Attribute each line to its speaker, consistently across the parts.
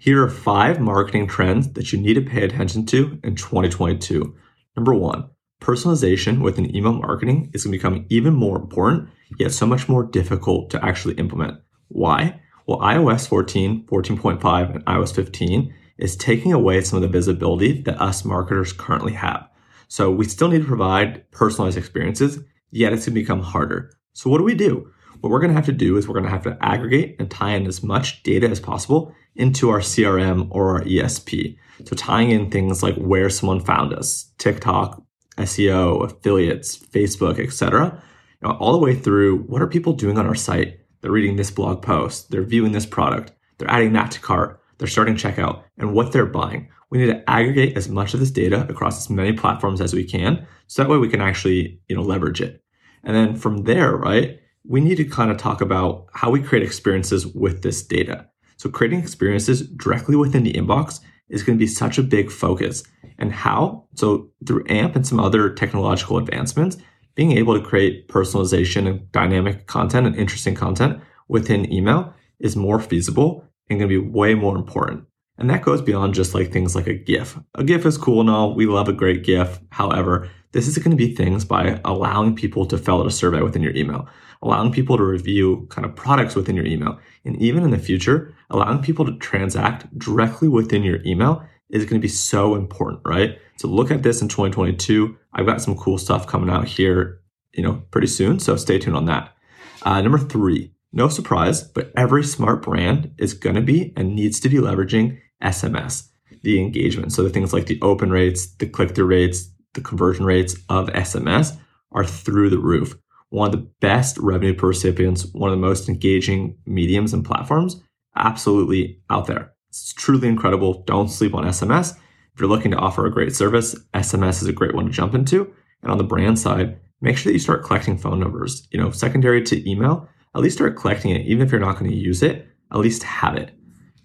Speaker 1: Here are five marketing trends that you need to pay attention to in 2022. Number one, personalization within email marketing is going to become even more important, yet so much more difficult to actually implement. Why? Well, iOS 14, 14.5, and iOS 15 is taking away some of the visibility that us marketers currently have. So we still need to provide personalized experiences, yet it's going to become harder. So what do we do? What we're going to have to do is we're going to have to aggregate and tie in as much data as possible into our CRM or our ESP. So tying in things like where someone found us, TikTok, SEO, affiliates, Facebook, etc. You know, all the way through what are people doing on our site? They're reading this blog post, they're viewing this product, they're adding that to cart, they're starting checkout, and what they're buying. We need to aggregate as much of this data across as many platforms as we can, so that way we can actually, you know, leverage it. And then from there, right, we need to kind of talk about how we create experiences with this data. So creating experiences directly within the inbox is going to be such a big focus. And how? So through AMP and some other technological advancements, being able to create personalization and dynamic content and interesting content within email is more feasible and going to be way more important. And that goes beyond just like things like a GIF. A GIF is cool and all. We love a great GIF. However, this is going to be things by allowing people to fill out a survey within your email, allowing people to review kind of products within your email. And even in the future, allowing people to transact directly within your email is going to be so important, right? So look at this in 2022. I've got some cool stuff coming out here, you know, pretty soon. So stay tuned on that. Uh, number three, no surprise, but every smart brand is going to be and needs to be leveraging SMS, the engagement. So the things like the open rates, the click through rates, the conversion rates of SMS are through the roof. One of the best revenue per recipients, one of the most engaging mediums and platforms, absolutely out there. It's truly incredible. Don't sleep on SMS. If you're looking to offer a great service, SMS is a great one to jump into. And on the brand side, make sure that you start collecting phone numbers. You know, secondary to email, at least start collecting it. Even if you're not going to use it, at least have it.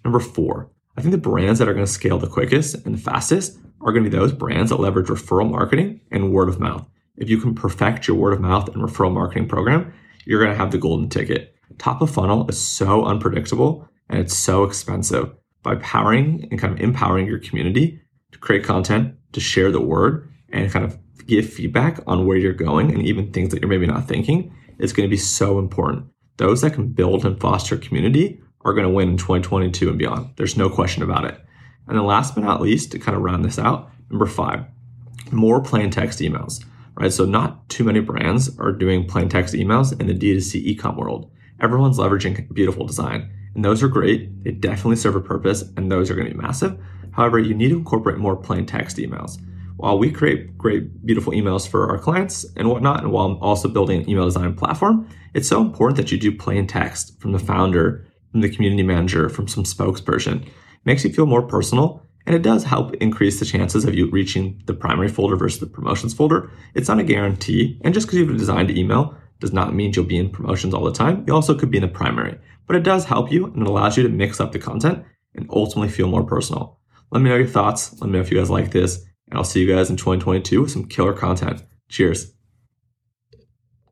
Speaker 1: Number four, I think the brands that are going to scale the quickest and the fastest are going to be those brands that leverage referral marketing and word of mouth. If you can perfect your word of mouth and referral marketing program, you're going to have the golden ticket. Top of funnel is so unpredictable and it's so expensive. By powering and kind of empowering your community to create content, to share the word, and kind of give feedback on where you're going and even things that you're maybe not thinking is going to be so important. Those that can build and foster community are going to win in 2022 and beyond. There's no question about it. And then last but not least, to kind of round this out, number five, more plain text emails, right? So not too many brands are doing plain text emails in the D2C ecom world. Everyone's leveraging beautiful design and those are great. They definitely serve a purpose and those are going to be massive. However, you need to incorporate more plain text emails. While we create great, beautiful emails for our clients and whatnot, and while I'm also building an email design platform, it's so important that you do plain text from the founder, from the community manager, from some spokesperson makes you feel more personal and it does help increase the chances of you reaching the primary folder versus the promotions folder. It's not a guarantee. And just because you have a designed email does not mean you'll be in promotions all the time. You also could be in the primary, but it does help you and it allows you to mix up the content and ultimately feel more personal. Let me know your thoughts. Let me know if you guys like this and I'll see you guys in 2022 with some killer content. Cheers.